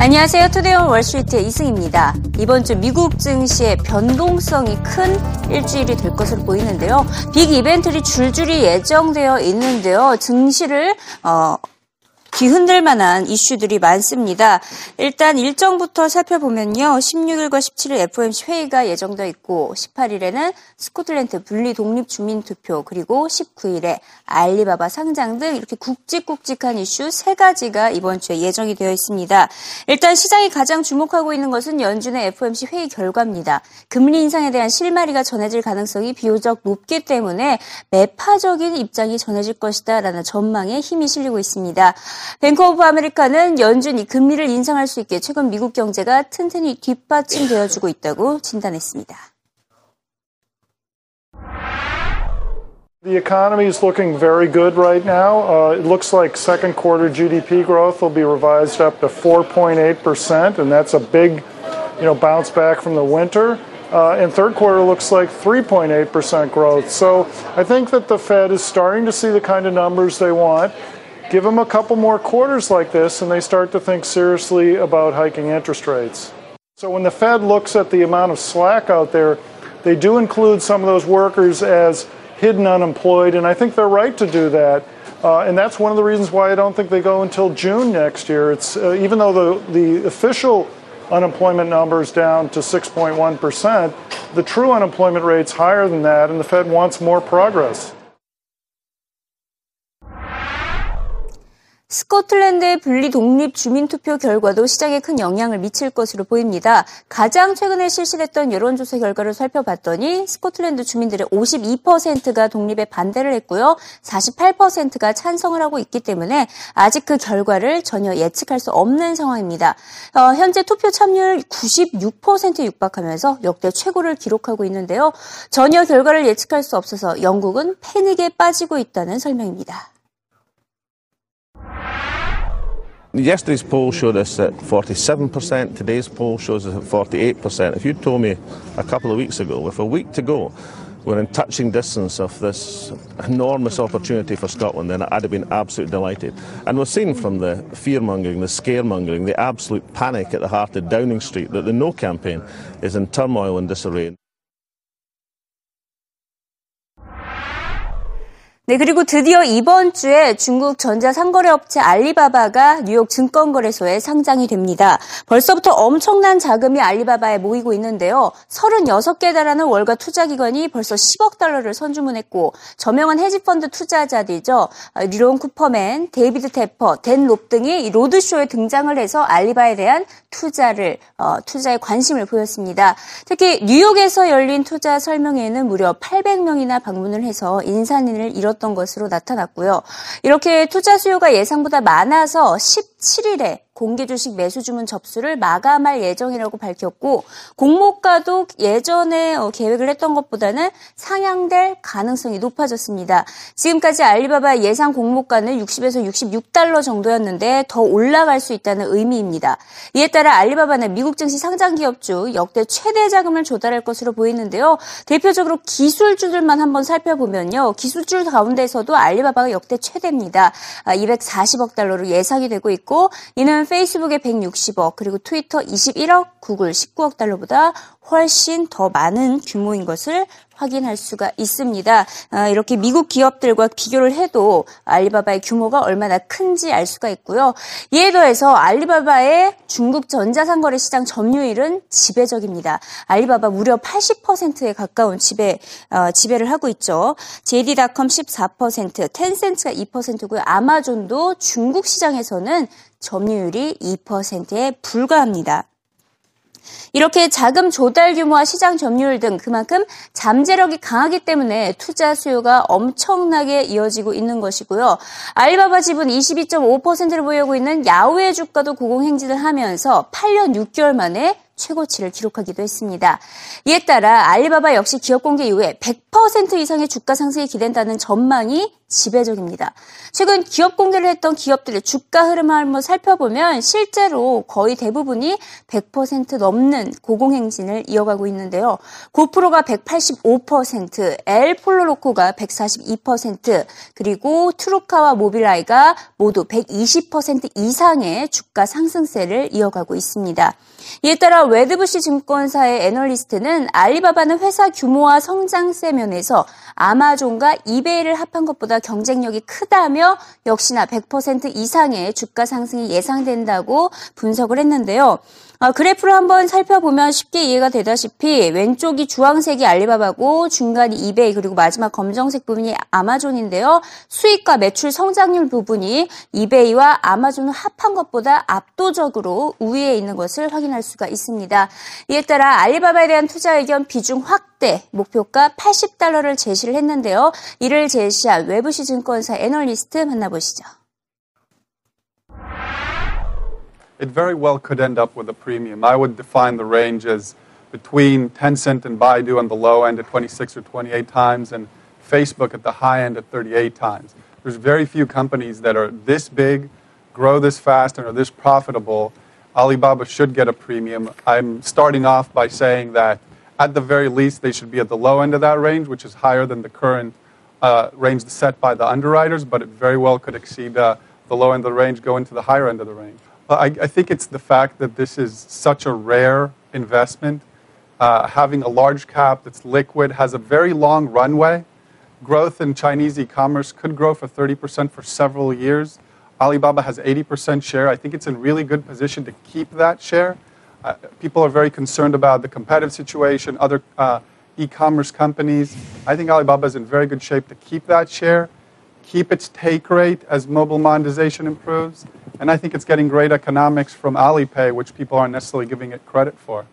안녕하세요. Today on Wall Street의 이승입니다. 이번 주 미국 증시의 변동성이 큰 일주일이 될 것으로 보이는데요. big 이벤트들이 줄줄이 예정되어 있는데요. 증시를 어, 뒤흔들 만한 이슈들이 많습니다. 일단 일정부터 살펴보면요. 16일과 17일 FOMC 회의가 예정되어 있고 18일에는 스코틀랜드 분리 독립 주민 투표 그리고 19일에 알리바바 상장 등 이렇게 굵직굵직한 이슈 세 가지가 이번 주에 예정이 되어 있습니다. 일단 시장이 가장 주목하고 있는 것은 연준의 FOMC 회의 결과입니다. 금리 인상에 대한 실마리가 전해질 가능성이 비교적 높기 때문에 매파적인 입장이 전해질 것이다라는 전망에 힘이 실리고 있습니다. 뱅크 오브 아메리카는 연준이 금리를 인상할 수 있게 최근 미국 경제가 튼튼히 뒷받침되어주고 있다고 진단했습니다. The economy is looking very good right now. Uh, it looks like second quarter GDP growth will be revised up to 4.8%, and that's a big, you know, bounce back from the winter. Uh, and third quarter looks like 3.8% growth. So I think that the Fed is starting to see the kind of numbers they want. Give them a couple more quarters like this, and they start to think seriously about hiking interest rates. So when the Fed looks at the amount of slack out there, they do include some of those workers as hidden unemployed, and I think they're right to do that. Uh, and that's one of the reasons why I don't think they go until June next year. It's uh, even though the the official unemployment number is down to 6.1 percent, the true unemployment rate's higher than that, and the Fed wants more progress. 스코틀랜드의 분리 독립 주민 투표 결과도 시장에 큰 영향을 미칠 것으로 보입니다. 가장 최근에 실시됐던 여론조사 결과를 살펴봤더니 스코틀랜드 주민들의 52%가 독립에 반대를 했고요. 48%가 찬성을 하고 있기 때문에 아직 그 결과를 전혀 예측할 수 없는 상황입니다. 어, 현재 투표 참여율 96%에 육박하면서 역대 최고를 기록하고 있는데요. 전혀 결과를 예측할 수 없어서 영국은 패닉에 빠지고 있다는 설명입니다. Yesterday's poll showed us at 47%. Today's poll shows us at 48%. If you told me a couple of weeks ago, with a week to go, we're in touching distance of this enormous opportunity for Scotland, then I'd have been absolutely delighted. And we're seeing from the fear mongering, the scaremongering, the absolute panic at the heart of Downing Street that the No campaign is in turmoil and disarray. 네, 그리고 드디어 이번 주에 중국 전자상거래 업체 알리바바가 뉴욕 증권거래소에 상장이 됩니다. 벌써부터 엄청난 자금이 알리바바에 모이고 있는데요. 36개 달하는 월가 투자기관이 벌써 10억 달러를 선주문했고 저명한 헤지펀드 투자자들이죠. 리언 쿠퍼맨, 데이비드 테퍼, 댄 로브 등이 로드쇼에 등장을 해서 알리바바에 대한 투자를 어, 투자에 관심을 보였습니다. 특히 뉴욕에서 열린 투자 설명회에는 무려 800명이나 방문을 해서 인산인해를 이뤘 있었던 것으로 나타났고요. 이렇게 투자 수요가 예상보다 많아서 17일에 공개 주식 매수 주문 접수를 마감할 예정이라고 밝혔고 공모가도 예전에 어, 계획을 했던 것보다는 상향될 가능성이 높아졌습니다. 지금까지 알리바바 예상 공모가는 60에서 66달러 정도였는데 더 올라갈 수 있다는 의미입니다. 이에 따라 알리바바는 미국 증시 상장 기업 중 역대 최대 자금을 조달할 것으로 보이는데요. 대표적으로 기술주들만 한번 살펴보면요. 기술주 가운데서도 알리바바가 역대 최대입니다. 240억 아, 달러로 예상이 되고 있고 이는 페이스북의 160억, 그리고 트위터 21억, 구글 19억 달러보다 훨씬 더 많은 규모인 것을 확인할 수가 있습니다. 아, 이렇게 미국 기업들과 비교를 해도 알리바바의 규모가 얼마나 큰지 알 수가 있고요. 이에 더해서 알리바바의 중국 전자상거래 시장 점유율은 지배적입니다. 알리바바 무려 80%에 가까운 지배 어, 지배를 하고 있죠. JD.com 14%, 텐센트가 2%고요. 아마존도 중국 시장에서는 점유율이 2%에 불과합니다. 이렇게 자금 조달 규모와 시장 점유율 등 그만큼 잠재력이 강하기 때문에 투자 수요가 엄청나게 이어지고 있는 것이고요. 알리바바 지분 22.5%를 보유하고 있는 야후의 주가도 고공행진을 하면서 8년 6개월 만에 최고치를 기록하기도 했습니다. 이에 따라 알리바바 역시 기업 공개 이후에 100% 이상의 주가 상승이 기댄다는 전망이 지배적입니다. 최근 기업 공개를 했던 기업들의 주가 흐름을 한번 살펴보면 실제로 거의 대부분이 100% 넘는 고공행진을 이어가고 있는데요. 고프로가 185%, 엘폴로로코가 142%, 그리고 트루카와 모빌아이가 모두 120% 이상의 주가 상승세를 이어가고 있습니다. 이에 따라 웨드부시 증권사의 애널리스트는 알리바바는 회사 규모와 성장세 면에서 아마존과 이베이를 합한 것보다 경쟁력이 크다며 역시나 100% 이상의 주가 상승이 예상된다고 분석을 했는데요. 어, 그래프를 한번 살펴보면 쉽게 이해가 되다시피 왼쪽이 주황색이 알리바바고 중간이 이베이 그리고 마지막 검정색 부분이 아마존인데요. 수익과 매출 성장률 부분이 이베이와 아마존을 합한 것보다 압도적으로 우위에 있는 것을 확인할 수가 있습니다. 이에 따라 알리바바에 대한 투자 의견 비중 확대 목표가 80달러를 제시를 했는데요. 이를 제시한 웨브시 증권사 애널리스트 만나보시죠. It very well could end up with a premium. I would define the range as between Tencent and Baidu on the low end at 26 or 28 times and Facebook at the high end at 38 times. There's very few companies that are this big, grow this fast, and are this profitable. Alibaba should get a premium. I'm starting off by saying that at the very least they should be at the low end of that range, which is higher than the current uh, range set by the underwriters, but it very well could exceed uh, the low end of the range, go into the higher end of the range. I, I, think it's the fact that this is such a rare investment. Uh, having a large cap that's liquid has a very long runway. Growth in Chinese e commerce could grow for 30% for several years. Alibaba has 80% share. I think it's in really good position to keep that share. Uh, people are very concerned about the competitive situation, other uh, e commerce companies. I think Alibaba is in very good shape to keep that share keep its take rate as mobile monetization improves. And I think it's getting great economics from Alipay, which people aren't necessarily giving it credit for.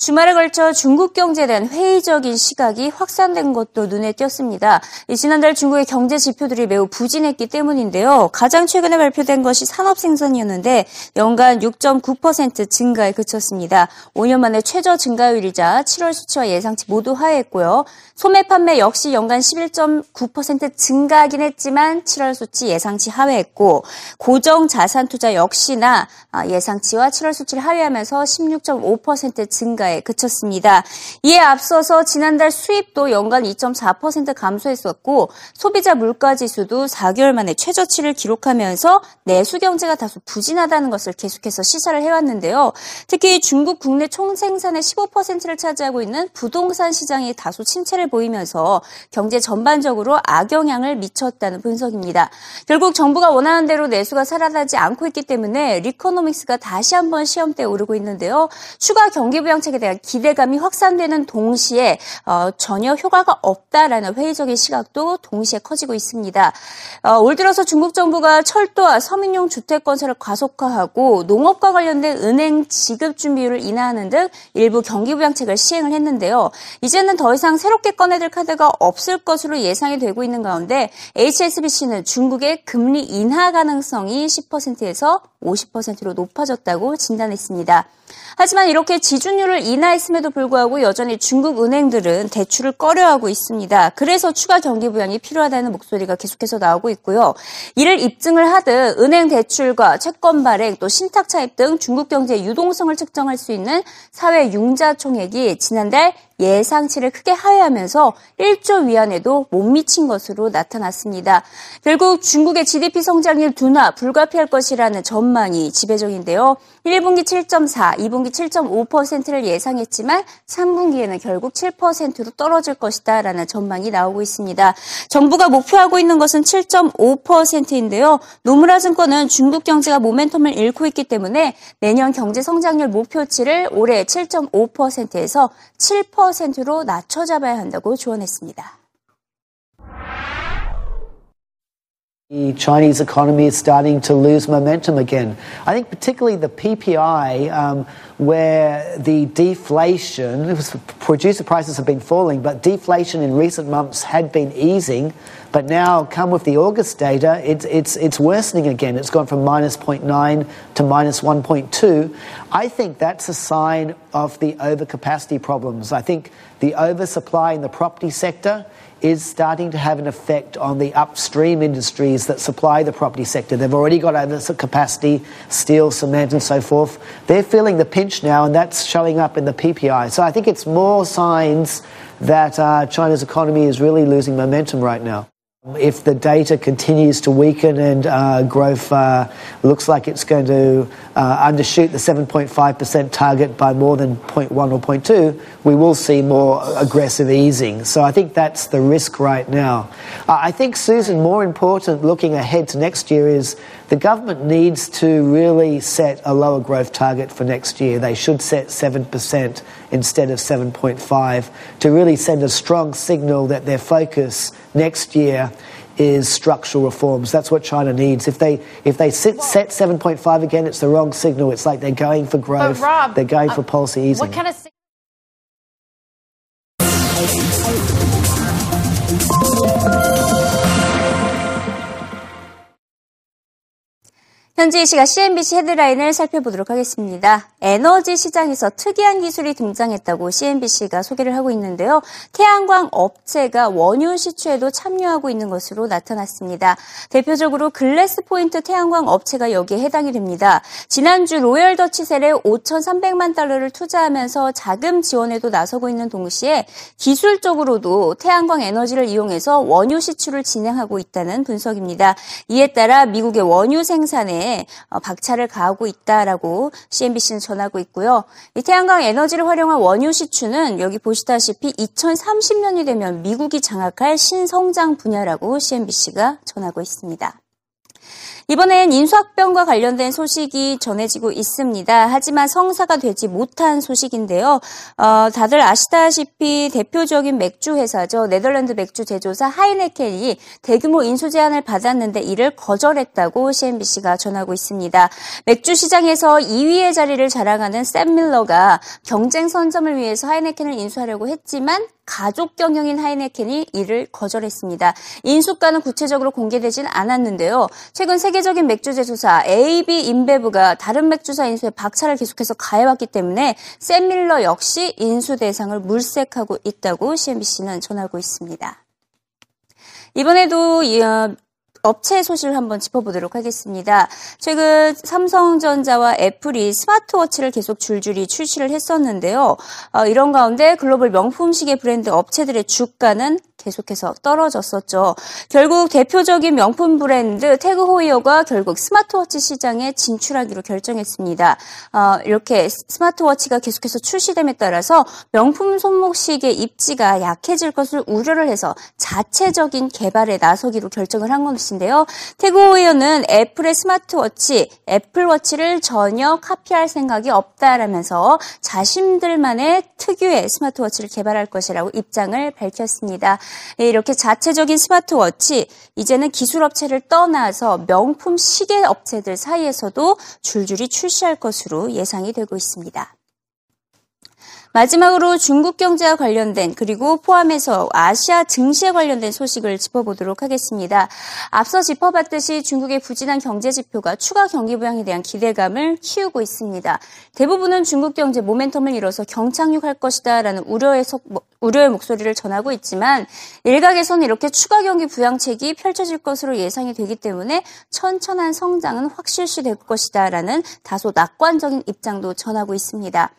주말에 걸쳐 중국 경제에 대한 회의적인 시각이 확산된 것도 눈에 띄었습니다. 지난달 중국의 경제 지표들이 매우 부진했기 때문인데요. 가장 최근에 발표된 것이 산업 생산이었는데 연간 6.9% 증가에 그쳤습니다. 5년 만에 최저 증가율이자 7월 수치와 예상치 모두 하회했고요. 소매 판매 역시 연간 11.9% 증가하긴 했지만 7월 수치 예상치 하회했고 고정 자산 투자 역시나 예상치와 7월 수치를 하회하면서 16.5% 증가 증가에 그쳤습니다. 이에 앞서서 지난달 수입도 연간 2.4% 감소했었고 소비자 물가 지수도 4개월 만에 최저치를 기록하면서 내수 경제가 다소 부진하다는 것을 계속해서 시사를 해왔는데요. 특히 중국 국내 총생산의 15%를 차지하고 있는 부동산 시장이 다소 침체를 보이면서 경제 전반적으로 악영향을 미쳤다는 분석입니다. 결국 정부가 원하는 대로 내수가 살아나지 않고 있기 때문에 리코노믹스가 다시 한번 시험대에 오르고 있는데요. 추가 경기 부양책에 대한 기대감이 확산되는 동시에 어, 전혀 효과가 없다라는 회의적인 시각도 동시에 커지고 있습니다. 어, 올 들어서 중국 정부가 철도와 서민용 주택 건설을 가속화하고 농업과 관련된 은행 지급 준비율을 인하하는 등 일부 경기 부양책을 시행을 했는데요. 이제는 더 이상 새롭게 꺼내들 카드가 없을 것으로 예상이 되고 있는 가운데 HSBC는 중국의 금리 인하 가능성이 10%에서 50%로 높아졌다고 진단했습니다. 하지만 이렇게 지준율을 인하했음에도 불구하고 여전히 중국 은행들은 대출을 꺼려하고 있습니다. 그래서 추가 경기 부양이 필요하다는 목소리가 계속해서 나오고 있고요. 이를 입증을 하듯 은행 대출과 채권 발행 또 신탁 차입 등 중국 경제의 유동성을 측정할 수 있는 사회 융자 총액이 지난달 예상치를 크게 하회하면서 1조 위안에도 못 미친 것으로 나타났습니다. 결국 중국의 GDP 성장률 둔화 불가피할 것이라는 전망이 지배적인데요. 1분기 7.4, 2분기 7.5%를 예상했지만 3분기에는 결국 7%로 떨어질 것이다 라는 전망이 나오고 있습니다. 정부가 목표하고 있는 것은 7.5%인데요. 노무라 증권은 중국 경제가 모멘텀을 잃고 있기 때문에 내년 경제 성장률 목표치를 올해 7.5%에서 7% 로 낮춰 잡아야 한다고 조언했습니다. The Chinese economy is starting to lose momentum again. I think particularly the PPI, um, where the deflation, producer prices have been falling, but deflation in recent months had been easing. But now, come with the August data, it's, it's, it's worsening again. It's gone from minus 0.9 to minus 1.2. I think that's a sign of the overcapacity problems. I think the oversupply in the property sector is starting to have an effect on the upstream industries that supply the property sector. They've already got overcapacity, steel, cement, and so forth. They're feeling the pinch now, and that's showing up in the PPI. So I think it's more signs that uh, China's economy is really losing momentum right now. If the data continues to weaken and uh, growth uh, looks like it's going to uh, undershoot the 7.5% target by more than 0.1 or 0.2, we will see more aggressive easing. So I think that's the risk right now. I think, Susan, more important looking ahead to next year is the government needs to really set a lower growth target for next year. They should set 7% instead of 7.5 to really send a strong signal that their focus next year is structural reforms. That's what China needs. If they if they sit, set 7.5 again, it's the wrong signal. It's like they're going for growth. Rob, they're going for policy easing. 현재 이 시각 CNBC 헤드라인을 살펴보도록 하겠습니다. 에너지 시장에서 특이한 기술이 등장했다고 CNBC가 소개를 하고 있는데요. 태양광 업체가 원유 시추에도 참여하고 있는 것으로 나타났습니다. 대표적으로 글래스 포인트 태양광 업체가 여기에 해당이 됩니다. 지난주 로열 더치셀에 5,300만 달러를 투자하면서 자금 지원에도 나서고 있는 동시에 기술적으로도 태양광 에너지를 이용해서 원유 시추를 진행하고 있다는 분석입니다. 이에 따라 미국의 원유 생산에 어, 박차를 가하고 있다라고 CNBC는 전하고 있고요. 이 태양광 에너지를 활용한 원유 시추는 여기 보시다시피 2030년이 되면 미국이 장악할 신성장 분야라고 CNBC가 전하고 있습니다. 이번엔 인수합병과 관련된 소식이 전해지고 있습니다. 하지만 성사가 되지 못한 소식인데요. 어, 다들 아시다시피 대표적인 맥주 회사죠. 네덜란드 맥주 제조사 하이네켄이 대규모 인수 제안을 받았는데 이를 거절했다고 CNBC가 전하고 있습니다. 맥주 시장에서 2위의 자리를 자랑하는 샘 밀러가 경쟁 선점을 위해서 하이네켄을 인수하려고 했지만 가족 경영인 하이네켄이 이를 거절했습니다. 인수가는 구체적으로 공개되진 않았는데요. 최근 세계 적인 맥주 제 조사 AB 인베브가 다른 맥주사 인수에 박차를 계속해서 가해왔기 때문에 샘 밀러 역시 인수 대상을 물색하고 있다고 CNBC는 전하고 있습니다. 이번에도 어, 업체 소식을 한번 짚어보도록 하겠습니다. 최근 삼성전자와 애플이 스마트워치를 계속 줄줄이 출시를 했었는데요. 어, 이런 가운데 글로벌 명품 시계 브랜드 업체들의 주가는 계속해서 떨어졌었죠. 결국 대표적인 명품 브랜드 태그 호이어가 결국 스마트워치 시장에 진출하기로 결정했습니다. 어, 이렇게 스마트워치가 계속해서 출시됨에 따라서 명품 손목시계 입지가 약해질 것을 우려를 해서 자체적인 개발에 나서기로 결정을 한 것인데요. 태그 호이어는 애플의 스마트워치, 애플워치를 전혀 카피할 생각이 없다라면서 자신들만의 특유의 스마트워치를 개발할 것이라고 입장을 밝혔습니다. 예, 이렇게 자체적인 스마트워치, 이제는 기술 업체를 떠나서 명품 시계 업체들 사이에서도 줄줄이 출시할 것으로 예상이 되고 있습니다. 마지막으로 중국 경제와 관련된 그리고 포함해서 아시아 증시에 관련된 소식을 짚어보도록 하겠습니다. 앞서 짚어봤듯이 중국의 부진한 경제 지표가 추가 경기 부양에 대한 기대감을 키우고 있습니다. 대부분은 중국 경제 모멘텀을 잃어서 경착륙할 것이다라는 우려의, 속, 우려의 목소리를 전하고 있지만 일각에서는 이렇게 추가 경기 부양책이 펼쳐질 것으로 예상이 되기 때문에 천천한 성장은 확실시 될 것이다라는 다소 낙관적인 입장도 전하고 있습니다.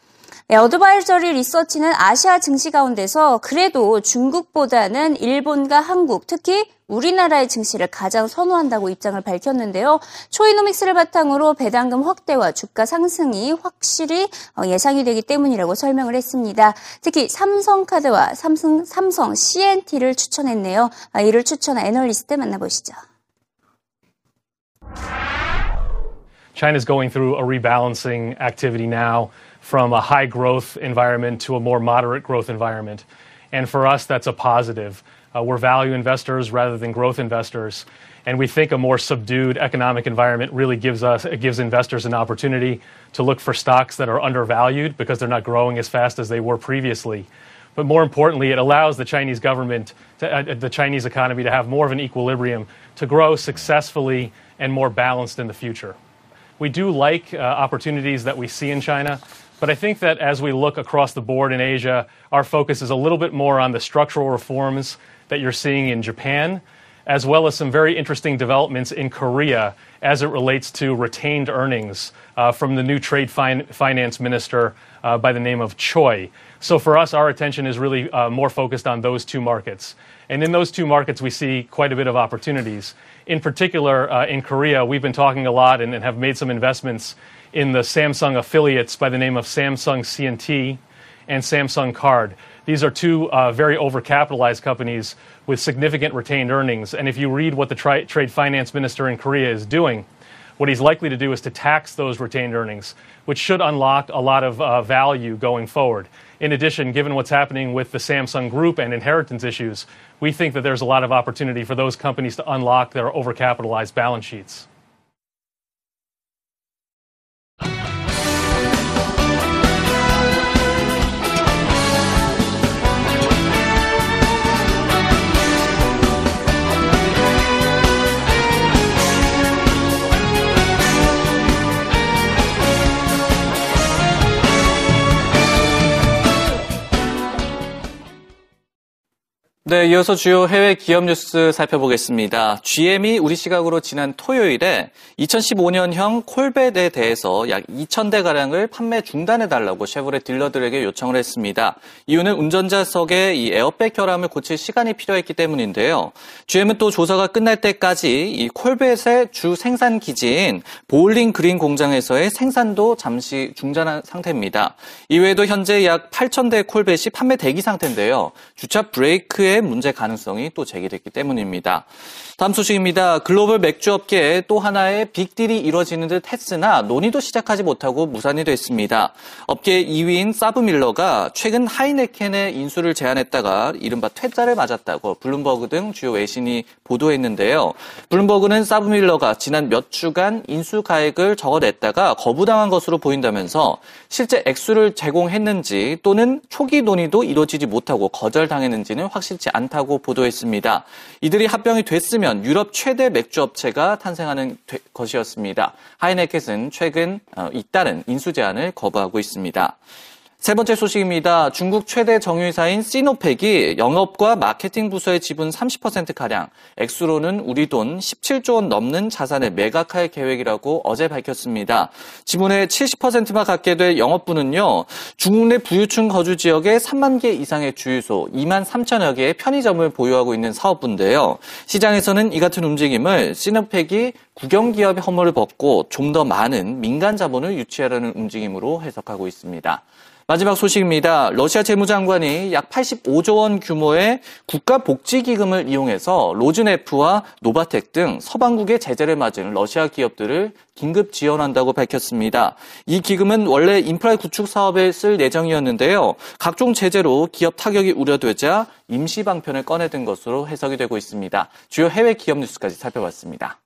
네, 어드바이저리 리서치는 아시아 증시 가운데서 그래도 중국보다는 일본과 한국, 특히 우리나라의 증시를 가장 선호한다고 입장을 밝혔는데요. 초이노믹스를 바탕으로 배당금 확대와 주가 상승이 확실히 어, 예상이 되기 때문이라고 설명을 했습니다. 특히 삼성카드와 삼성, 삼성 CNT를 추천했네요. 아, 이를 추천한 애널리스트 만나보시죠. China's going through a rebalancing activity now. From a high growth environment to a more moderate growth environment. And for us, that's a positive. Uh, we're value investors rather than growth investors. And we think a more subdued economic environment really gives us, it gives investors an opportunity to look for stocks that are undervalued because they're not growing as fast as they were previously. but more importantly, it allows the Chinese government, to, uh, the Chinese economy, to have more of an equilibrium, to grow successfully and more balanced in the future. We do like uh, opportunities that we see in China, but I think that as we look across the board in Asia, our focus is a little bit more on the structural reforms that you're seeing in Japan, as well as some very interesting developments in Korea as it relates to retained earnings uh, from the new trade fin- finance minister uh, by the name of Choi. So for us, our attention is really uh, more focused on those two markets. And in those two markets, we see quite a bit of opportunities. In particular, uh, in Korea, we've been talking a lot and, and have made some investments in the Samsung affiliates by the name of Samsung C&T and Samsung Card. These are two uh, very overcapitalized companies with significant retained earnings. And if you read what the tri- trade finance minister in Korea is doing, what he's likely to do is to tax those retained earnings, which should unlock a lot of uh, value going forward. In addition, given what's happening with the Samsung Group and inheritance issues, we think that there's a lot of opportunity for those companies to unlock their overcapitalized balance sheets. 네, 이어서 주요 해외 기업 뉴스 살펴보겠습니다. GM이 우리 시각으로 지난 토요일에 2015년형 콜벳에 대해서 약 2,000대 가량을 판매 중단해 달라고 쉐보레 딜러들에게 요청을 했습니다. 이유는 운전자석에 이 에어백 결함을 고칠 시간이 필요했기 때문인데요. GM은 또 조사가 끝날 때까지 이 콜벳의 주 생산 기지인 보울링 그린 공장에서의 생산도 잠시 중단한 상태입니다. 이외에도 현재 약 8,000대 콜벳이 판매 대기 상태인데요. 주차 브레이크 에의 문제 가능성이 또 제기됐기 때문입니다. 다음 소식입니다. 글로벌 맥주업계에 또 하나의 빅딜이 이뤄지는 듯 했으나 논의도 시작하지 못하고 무산이 됐습니다. 업계 2위인 사브밀러가 최근 하이네켄의 인수를 제안했다가 이른바 퇴짜를 맞았다고 블룸버그 등 주요 외신이 보도했는데요. 블룸버그는 사브밀러가 지난 몇 주간 인수 가액을 적어냈다가 거부당한 것으로 보인다면서 실제 액수를 제공했는지 또는 초기 논의도 이루어지지 못하고 거절당했는지는 확실치 않다고 보도했습니다. 이들이 합병이 됐으면 유럽 최대 맥주 업체가 탄생하는 것이었습니다. 하이네켓은 최근 어, 잇따른 인수 제안을 거부하고 있습니다. 세 번째 소식입니다. 중국 최대 정유회사인 시노팩이 영업과 마케팅 부서의 지분 30%가량, 액수로는 우리 돈 17조 원 넘는 자산을 매각할 계획이라고 어제 밝혔습니다. 지분의 70%만 갖게 될 영업부는요, 중국 내 부유층 거주 지역에 3만 개 이상의 주유소, 2만 3천여 개의 편의점을 보유하고 있는 사업부인데요. 시장에서는 이 같은 움직임을 시노팩이 국영기업의 허물을 벗고 좀 더 많은 민간 자본을 유치하려는 움직임으로 해석하고 있습니다. 마지막 소식입니다. 러시아 재무장관이 약 85조 원 규모의 국가복지기금을 이용해서 로즈네프와 노바텍 등 서방국의 제재를 맞은 러시아 기업들을 긴급 지원한다고 밝혔습니다. 이 기금은 원래 인프라 구축 사업에 쓸 예정이었는데요. 각종 제재로 기업 타격이 우려되자 임시 방편을 꺼내든 것으로 해석이 되고 있습니다. 주요 해외 기업 뉴스까지 살펴봤습니다.